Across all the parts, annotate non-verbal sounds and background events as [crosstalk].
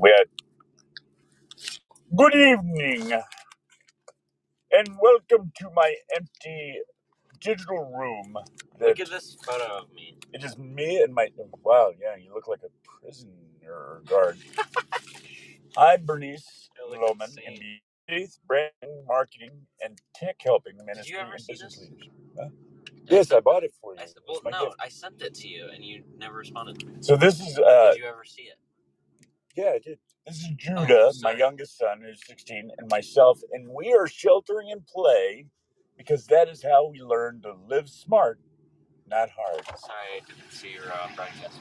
We had good evening and welcome to my empty digital room. Look at this photo of me. it is me and my wow, yeah, you look like a prisoner guard. I'm Bernice I look Loman insane. in the Faith Branding, Marketing, and Tech Helping Ministry ever and see Business this? Leaders. Huh? Yes, I bought it for you. I, It s- well, my no, gift. I sent it to you and you never responded. So this is uh Did you ever see it? Yeah, I did. This is Oh, Judah, my sorry. youngest son, who's 16, and myself, and we are sheltering in play because that is how we learn to live smart, not hard. Sorry, I didn't see your uh, broadcast.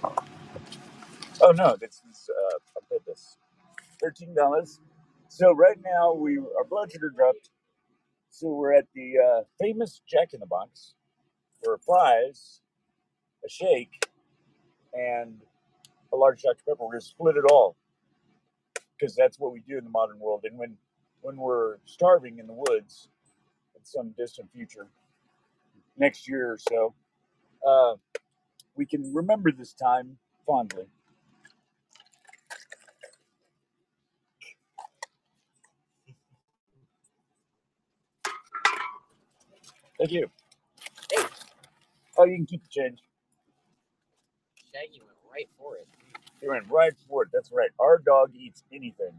Oh no, this is uh, I this thirteen dollars. So right now we our blood sugar dropped. So we're at the uh, famous Jack in the Box for a fries, a shake, and a large Dr Pepper. We're gonna split it all because that's what we do in the modern world. And when when we're starving in the woods in some distant future, next year or so, uh, we can remember this time fondly. Thank you. Hey, Oh, you can keep the change. Shaggy went right for it. He went right for it. That's right. Our dog eats anything.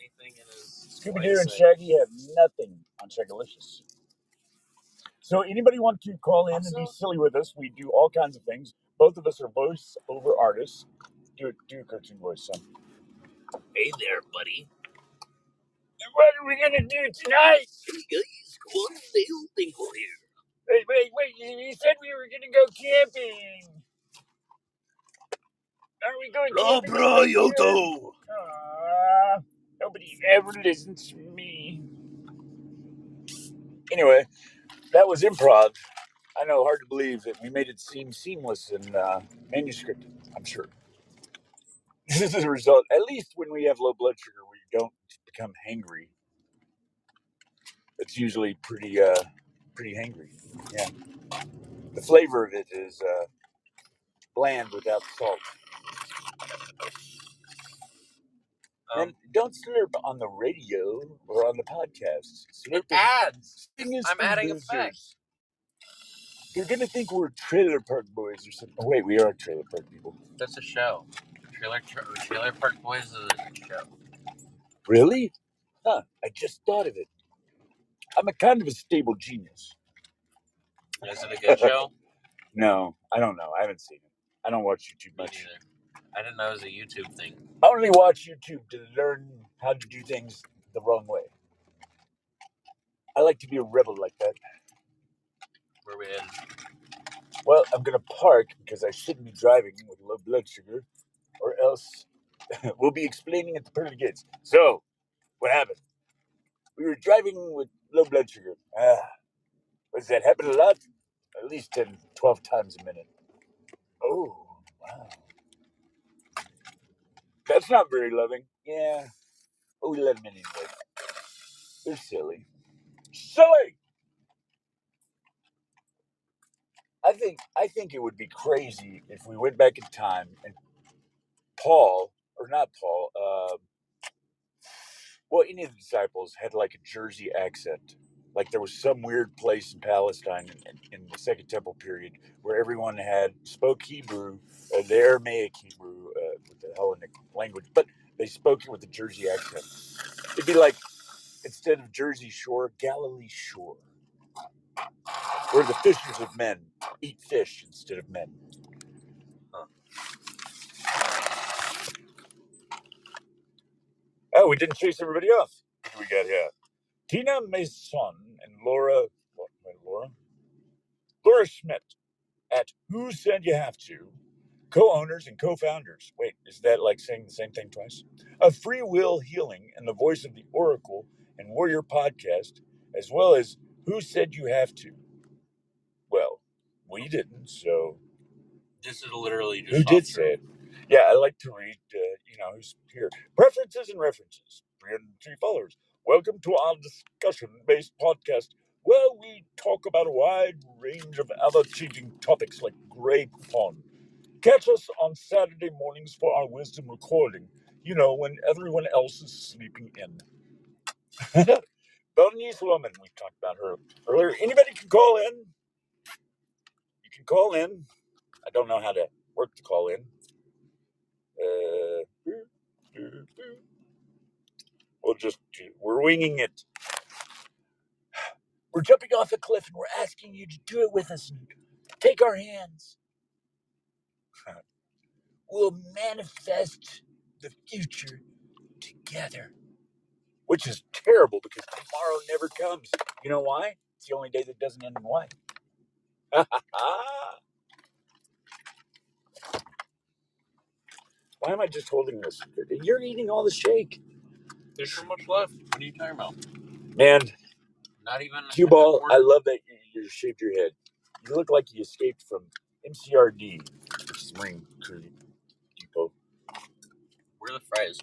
Anything in his Scooby Doo and. Shaggy have nothing on Shagalicious. So, anybody want to call in and be Also, silly with us? We do all kinds of things. Both of us are voice over artists. Do a, do a cartoon voice, son. hey there, buddy. What are we gonna do tonight? Hey guys, come on, little thing here. Wait, wait, wait! You you said we were gonna go camping. Are we going Oh, bro, this year? Yoto. Aww, nobody ever listens to me. Anyway, that was improv. I know, hard to believe that we made it seem seamless and uh, manuscript. I'm sure. [laughs] This is a result. At least when we have low blood sugar, we don't become hangry. It's usually pretty, uh, pretty hangry. Yeah. The flavor of it is uh, bland without salt. Um, And don't slurp on the radio or on the podcast. it Slurping adds. thing is I'm for adding losers. effects. They're gonna think we're trailer park boys or something. Oh, wait, we are trailer park people. That's a show. Trailer Tra- Trailer Park Boys is a show. Really? Huh? I just thought of it. I'm a kind of a stable genius. Is it a good show? [laughs] no, I don't know. I haven't seen it. I don't watch YouTube Me much. neither. I didn't know it was a YouTube thing. I only watch YouTube to learn how to do things the wrong way. I like to be a rebel like that. Where we in? Well, I'm gonna park because I shouldn't be driving with low blood sugar, or else [laughs] we'll be explaining at the pearly gates. So, what happened? We were driving with low blood sugar. Ah, does that happen a lot? At least 10, 12 times a minute. Oh, wow. That's not very loving. Yeah. Oh, we let them anyway. They're silly. Silly! I think I think it would be crazy if we went back in time and Paul, or not Paul, uh, well, any of the disciples had like a Jersey accent. Like there was some weird place in Palestine in, in the Second Temple period where everyone had spoke Hebrew, uh, the Aramaic Hebrew Hellenic language, but they spoke it with a Jersey accent. It'd be like instead of Jersey Shore, Galilee Shore, where the fishers of men eat fish instead of men. Huh. Oh, we didn't chase everybody off. Who do we got here? Tina Mason and Laura, what, wait, Laura? Laura Schmidt at Who Said You Have To, co-owners and co-founders. Wait, is that like saying the same thing twice? Of Free Will Healing and the voice of the Oracle and Warrior podcast, as well as Who Said You Have To. Well, we didn't, so This is literally just who did off say it? Yeah, I like to read, uh, you know, who's here. Preferences and references. 303 followers. Welcome to our discussion based podcast where we talk about a wide range of ever changing topics like Grey Pond, Catch us on Saturday mornings for our wisdom recording. You know, when everyone else is sleeping in. Bernice Woman, we talked about her earlier. Anybody can call in. You can call in. I don't know how to work the call in. Uh, we'll just, we're winging it. We're jumping off a cliff and we're asking you to do it with us. Take our hands. We'll manifest the future together. Which is terrible because tomorrow never comes. You know why? It's the only day that doesn't end in Y. [laughs] Why am I just holding this? You're eating all the shake. There's so much left. What are you talking about? Man, Not even. Cue ball, I love that you, you shaved your head. You look like you escaped from MCRD, Marine Crew Depot. Where are the fries?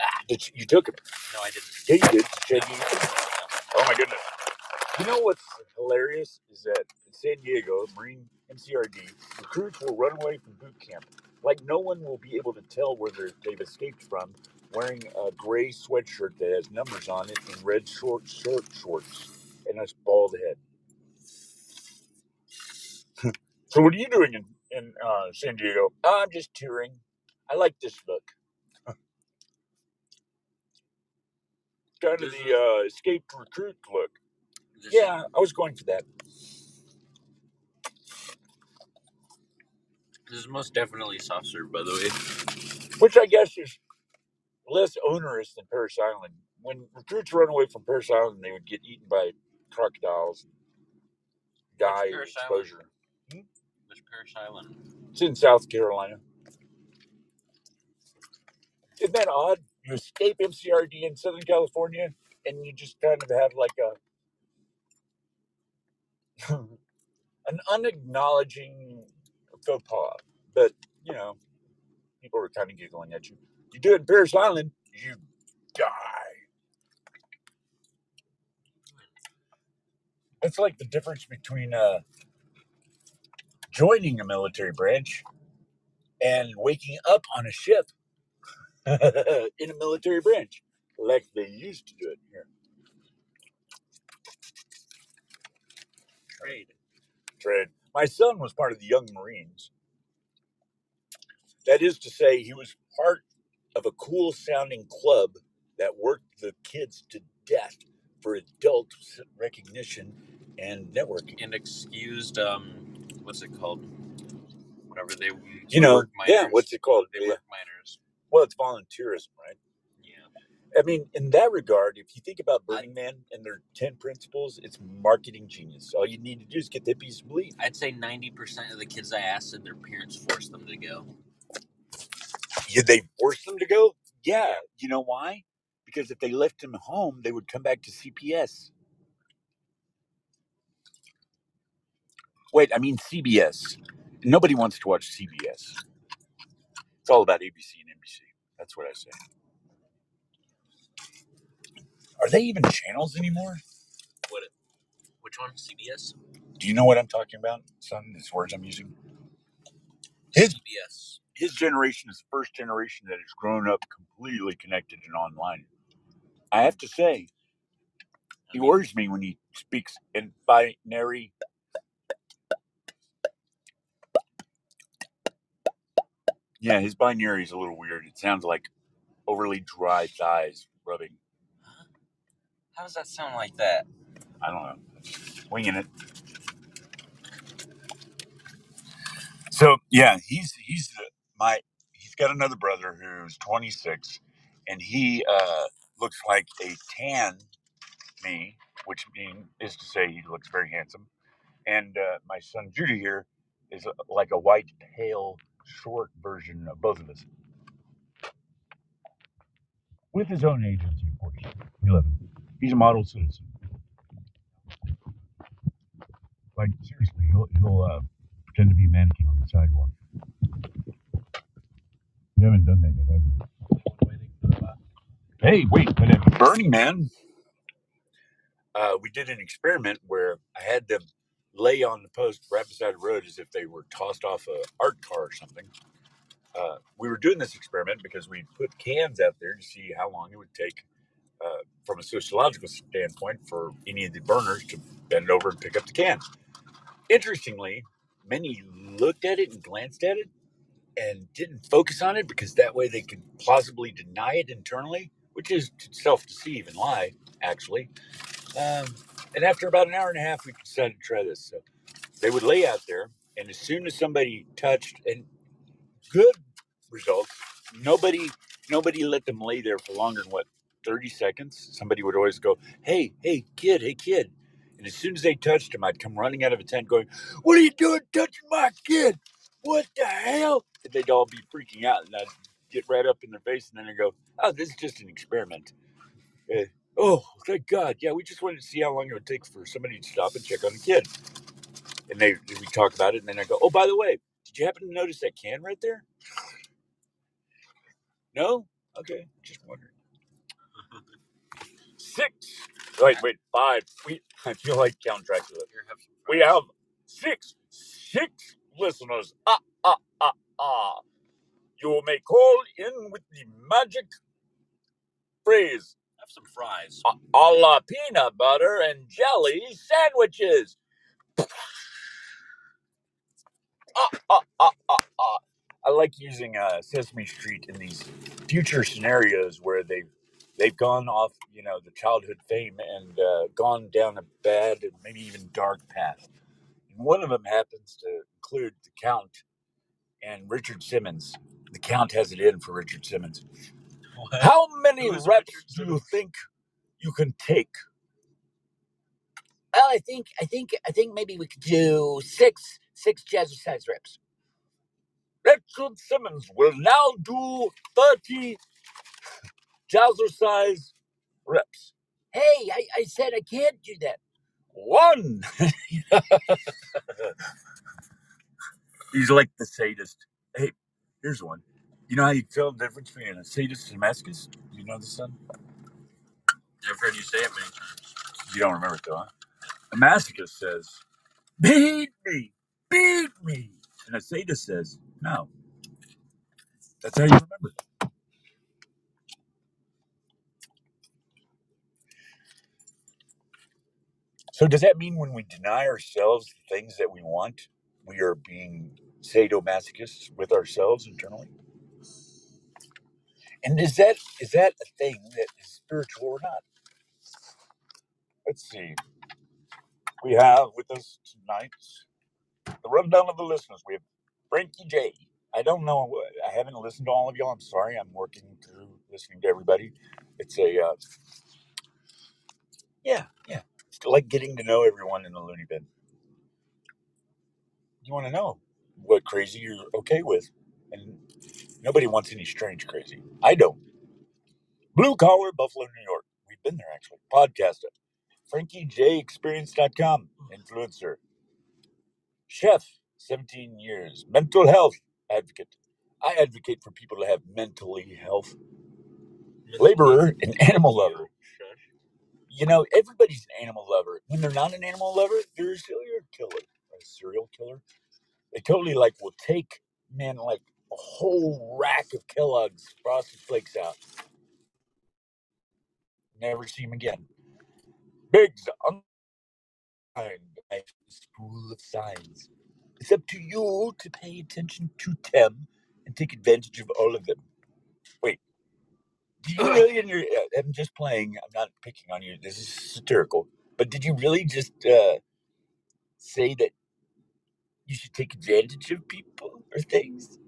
Ah, did you, you took it? No, I didn't. Yeah, you did. You? Oh my goodness. You know what's hilarious is that in San Diego, Marine MCRD, recruits will run away from boot camp. Like no one will be able to tell where they're- they've escaped from, wearing a gray sweatshirt that has numbers on it and red short short shorts and a bald head. So what are you doing in, in uh, San Diego? "Oh, I'm just touring. I like this look. kind of the uh, escaped recruit look. Yeah, I was going for that. This is most definitely soft serve, by the way. which I guess is less onerous than Parris Island. When recruits run away from Parris Island, they would get eaten by crocodiles, and die of exposure. Parris Island? It's in South Carolina. Isn't that odd? You escape MCRD in Southern California, and you just kind of have like a [laughs] an unacknowledging faux pas. But you know, people are kind of giggling at you. You do it in Parris Island, you die. It's like the difference between uh, joining a military branch and waking up on a ship [laughs] in a military branch, like they used to do it here. Trade. Trade. My son was part of the Young Marines. That is to say, he was part of a cool sounding club that worked the kids to death for adult recognition and networking. And excused, um, what's it called? Whatever they. Mm, you know, work yeah, what's it called? They work minors. Well, it's volunteerism, right? Yeah. I mean, in that regard, if you think about Burning Man and their 10 principles, it's marketing genius. All you need to do is get the hippies to believe. I'd say 90% of the kids I asked said their parents forced them to go. Yeah, they forced them to go? Yeah. You know why? Because if they left them home, they would come back to CPS. Wait, I mean CBS. Nobody wants to watch CBS. It's all about ABC and NBC. That's what I say. Are they even channels anymore? What? Which one? CBS? Do you know what I'm talking about, son? These words I'm using? His CBS. his generation is the first generation that has grown up completely connected and online. I have to say, he worries me when he speaks in binary. Yeah, his binary is a little weird. It sounds like overly dry thighs rubbing. How does that sound like that? I don't know. Winging it. So yeah, he's he's the, my he's got another brother who's 26, and he uh, looks like a tan me, which mean is to say he looks very handsome. And uh, my son Judy here is a, like a white, pale, short version of both of us, with his own agency, of course. We love him. He's a model citizen. Like seriously, he'll he'll uh, pretend to be a mannequin on the sidewalk. You haven't done that yet, have you? Hey, wait, but at Burning Man, uh, we did an experiment where I had them lay on the post right beside the road as if they were tossed off a art car or something. Uh, we were doing this experiment because we put cans out there to see how long it would take, uh, from a sociological standpoint, for any of the burners to bend over and pick up the can. Interestingly, many looked at it and glanced at it and didn't focus on it because that way they could plausibly deny it internally, which is self deceive and lie, actually. Um, and after about an hour and a half, we decided to try this. So they would lay out there, and as soon as somebody touched, and good results, nobody nobody let them lay there for longer than what 30 seconds. Somebody would always go, "Hey, hey, kid, hey, kid," and as soon as they touched him, I'd come running out of a tent, going, "What are you doing, touching my kid? What the hell?" And they'd all be freaking out, and I'd get right up in their face, and then I go, "Oh, this is just an experiment." Uh, oh, thank God! Yeah, we just wanted to see how long it would take for somebody to stop and check on the kid. And they we talk about it, and then I go, "Oh, by the way, did you happen to notice that can right there?" No. Okay, just wondering. Six. Wait, wait, five. We. I feel like Count Dracula. Here, have some We have six, six listeners. Ah, ah, ah, ah. You may call in with the magic phrase Have some fries. a a la peanut butter and jelly sandwiches. Ah, ah, ah, ah, ah. I like using uh, Sesame Street in these future scenarios where they've they've gone off, you know, the childhood fame and uh, gone down a bad and maybe even dark path. And one of them happens to include the Count and Richard Simmons. The Count has it in for Richard Simmons. What? How many Who is reps Richard do you Simmons? think you can take? Well, I think I think I think maybe we could do six six jazzercise reps. Richard Simmons will now do 30 jazzercise reps. Hey, I, I said I can't do that. One. [laughs] He's like the sadist. Hey, here's one. You know how you tell the difference between a sadist and a masochist? You know this, son? I've heard you say it many times. You don't remember it though, huh? A masochist says, "Beat me, beat me," and a sadist says, "No." That's how you remember. it. So does that mean when we deny ourselves the things that we want, we are being sadomasochists with ourselves internally? And is that is that a thing that is spiritual or not? Let's see. We have with us tonight the rundown of the listeners. We have Frankie J. I don't know. I haven't listened to all of y'all. I'm sorry. I'm working through listening to everybody. It's a uh, yeah, yeah. It's like getting to know everyone in the loony bin. You want to know what crazy you're okay with, and nobody wants any strange crazy. I don't. Blue collar Buffalo, New York. We've been there actually. Podcaster. FrankieJExperience.com. Influencer. Chef. 17 years. Mental health advocate. I advocate for people to have mentally health. Laborer and animal lover. You know, everybody's an animal lover. When they're not an animal lover, they're a serial killer. A serial killer. They totally like will take man like a whole rack of Kellogg's frosted flakes out. Never see him again. Biggs a school of signs. It's up to you to pay attention to them and take advantage of all of them. Wait, did you really? In your, uh, I'm just playing. I'm not picking on you. This is satirical. But did you really just uh, say that you should take advantage of people or things?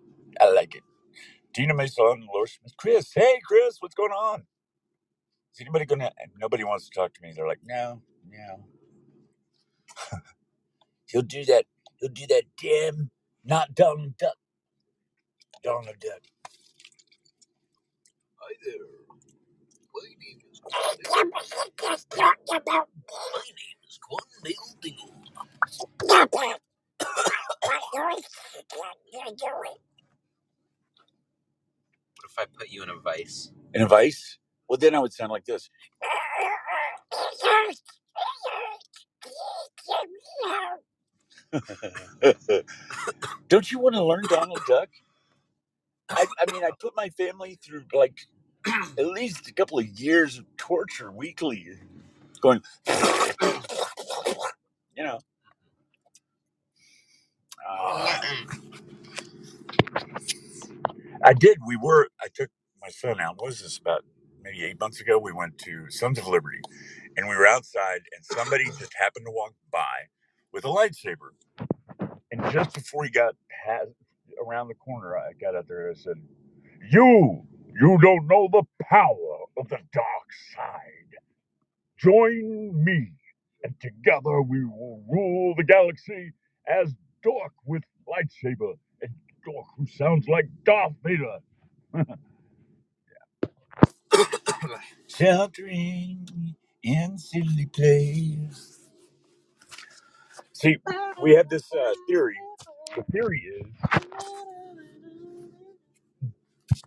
I like it. Tina Mason, Laura Smith, Chris. Hey, Chris, what's going on? Is anybody gonna? Nobody wants to talk to me. They're like, no, no. [laughs] He'll do that. He'll do that. Damn, not Donald Duck. Donald Duck. Hi there. My name is Cornell. My name is Cornell Dingle. [coughs] I put you in a vice? In a vice? Well, then I would sound like this. [laughs] Don't you want to learn Donald Duck? I, I mean, I put my family through like [clears throat] at least a couple of years of torture weekly, going, [clears throat] you know. Uh, I did. We were. I took my son out. What was this about? Maybe eight months ago. We went to Sons of Liberty, and we were outside, and somebody just happened to walk by with a lightsaber. And just before he got past, around the corner, I got out there and I said, "You, you don't know the power of the dark side. Join me, and together we will rule the galaxy as Dork with lightsaber Dork who sounds like Darth Vader." [coughs] Sheltering in silly place. See, we have this uh, theory. The theory is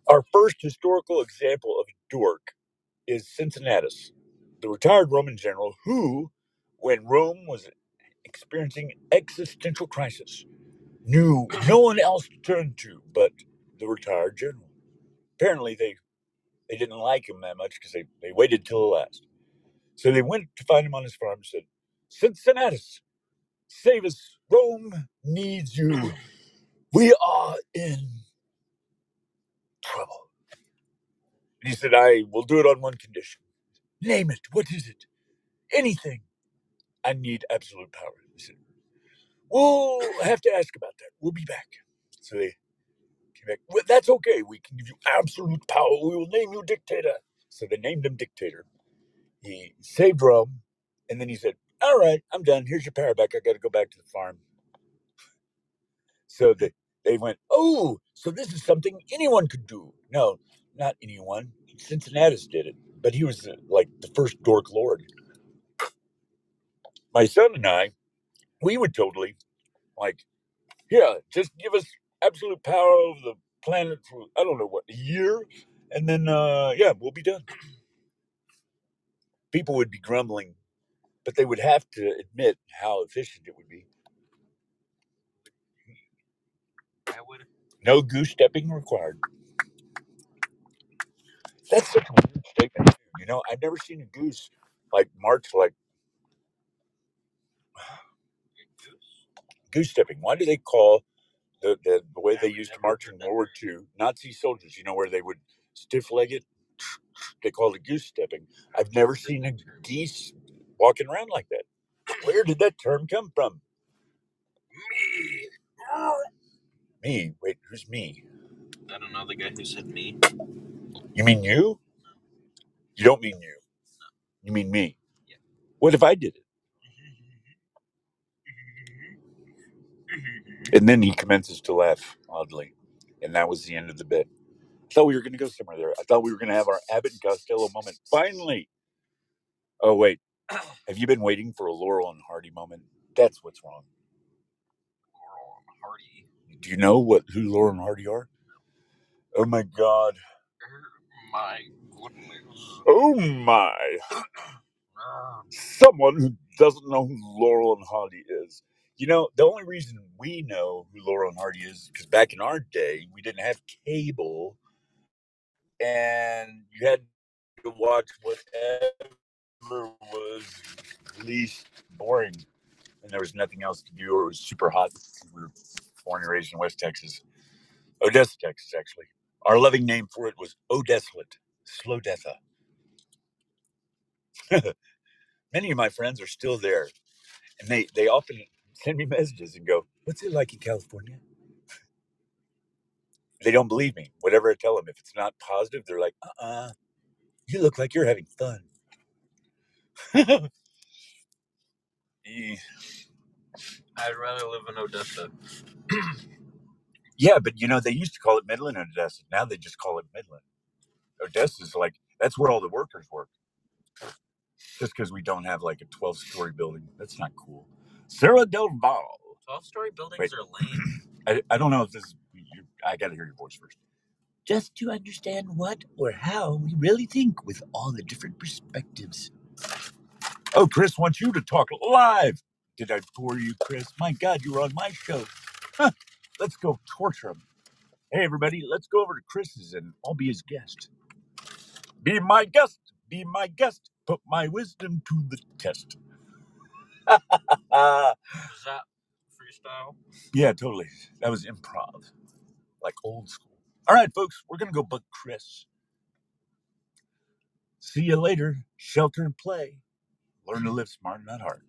our first historical example of a dork is Cincinnatus, the retired Roman general who, when Rome was experiencing existential crisis, knew no one else to turn to but the retired general. Apparently, they, they didn't like him that much because they, they waited till the last. So they went to find him on his farm and said, Cincinnatus, save us. Rome needs you. We are in trouble. And he said, I will do it on one condition. Name it. What is it? Anything. I need absolute power. He said, We'll have to ask about that. We'll be back. So they came back. Well, that's okay. We can give you absolute power. We will name you dictator. So they named him dictator. He saved Rome. And then he said, All right, I'm done. Here's your power back. I got to go back to the farm. So they, they went, Oh, so this is something anyone could do. No, not anyone. Cincinnatus did it. But he was uh, like the first dork lord. My son and I, we would totally like, yeah, just give us absolute power over the planet for I don't know what a year, and then uh, yeah, we'll be done. People would be grumbling, but they would have to admit how efficient it would be. I would. No goose stepping required. That's such a weird statement. You know, I've never seen a goose like march like goose stepping. Why do they call the, the, the way they used to march in World War. II? Nazi soldiers, you know, where they would stiff leg it. They called it goose stepping. I've never seen a geese walking around like that. Where did that term come from? Me. Me? Wait, who's me? I don't know the guy who said me. You mean you? You don't mean you. You mean me. Yeah. What if I did it? And then he commences to laugh oddly. And that was the end of the bit. I thought we were going to go somewhere there. I thought we were going to have our Abbott and Costello moment. Finally. Oh, wait. [clears throat] Have you been waiting for a Laurel and Hardy moment? That's what's wrong. Laurel and Hardy. Do you know what who Laurel and Hardy are? Oh my God. Oh my goodness. Oh my. [clears throat] Someone who doesn't know who Laurel and Hardy is. You know, the only reason we know who Laurel and Hardy is because back in our day, we didn't have cable and you had to watch whatever was least boring. And there was nothing else to do or it was super hot. We were born and raised in West Texas, Odessa, Texas, actually. Our loving name for it was Odesolate, Slow Deatha. [laughs] Many of my friends are still there, and they, they often send me messages and go, What's it like in California? They don't believe me. Whatever I tell them, if it's not positive, they're like, Uh uh you look like you're having fun. [laughs] Eh, I'd rather live in Odessa. yeah, but you know, they used to call it Midland Odessa. Now they just call it Midland. Odessa's like, that's where all the workers work. Just because we don't have like a 12 story building. That's not cool. Sarah Del Val. 12 story buildings Wait. are [clears throat] lame. I, I don't know if this is, you, I got to hear your voice first. Just to understand what or how we really think with all the different perspectives. Oh, Chris wants you to talk live. Did I bore you, Chris? My God, you were on my show. Huh. Let's go torture him. Hey, everybody, let's go over to Chris's and I'll be his guest. Be my guest. Be my guest. Put my wisdom to the test. [laughs] Is that freestyle? yeah, totally. That was improv, like old school. All right, folks, we're going to go bug Chris. See you later. Shelter and play. Learn to live smart, not hard.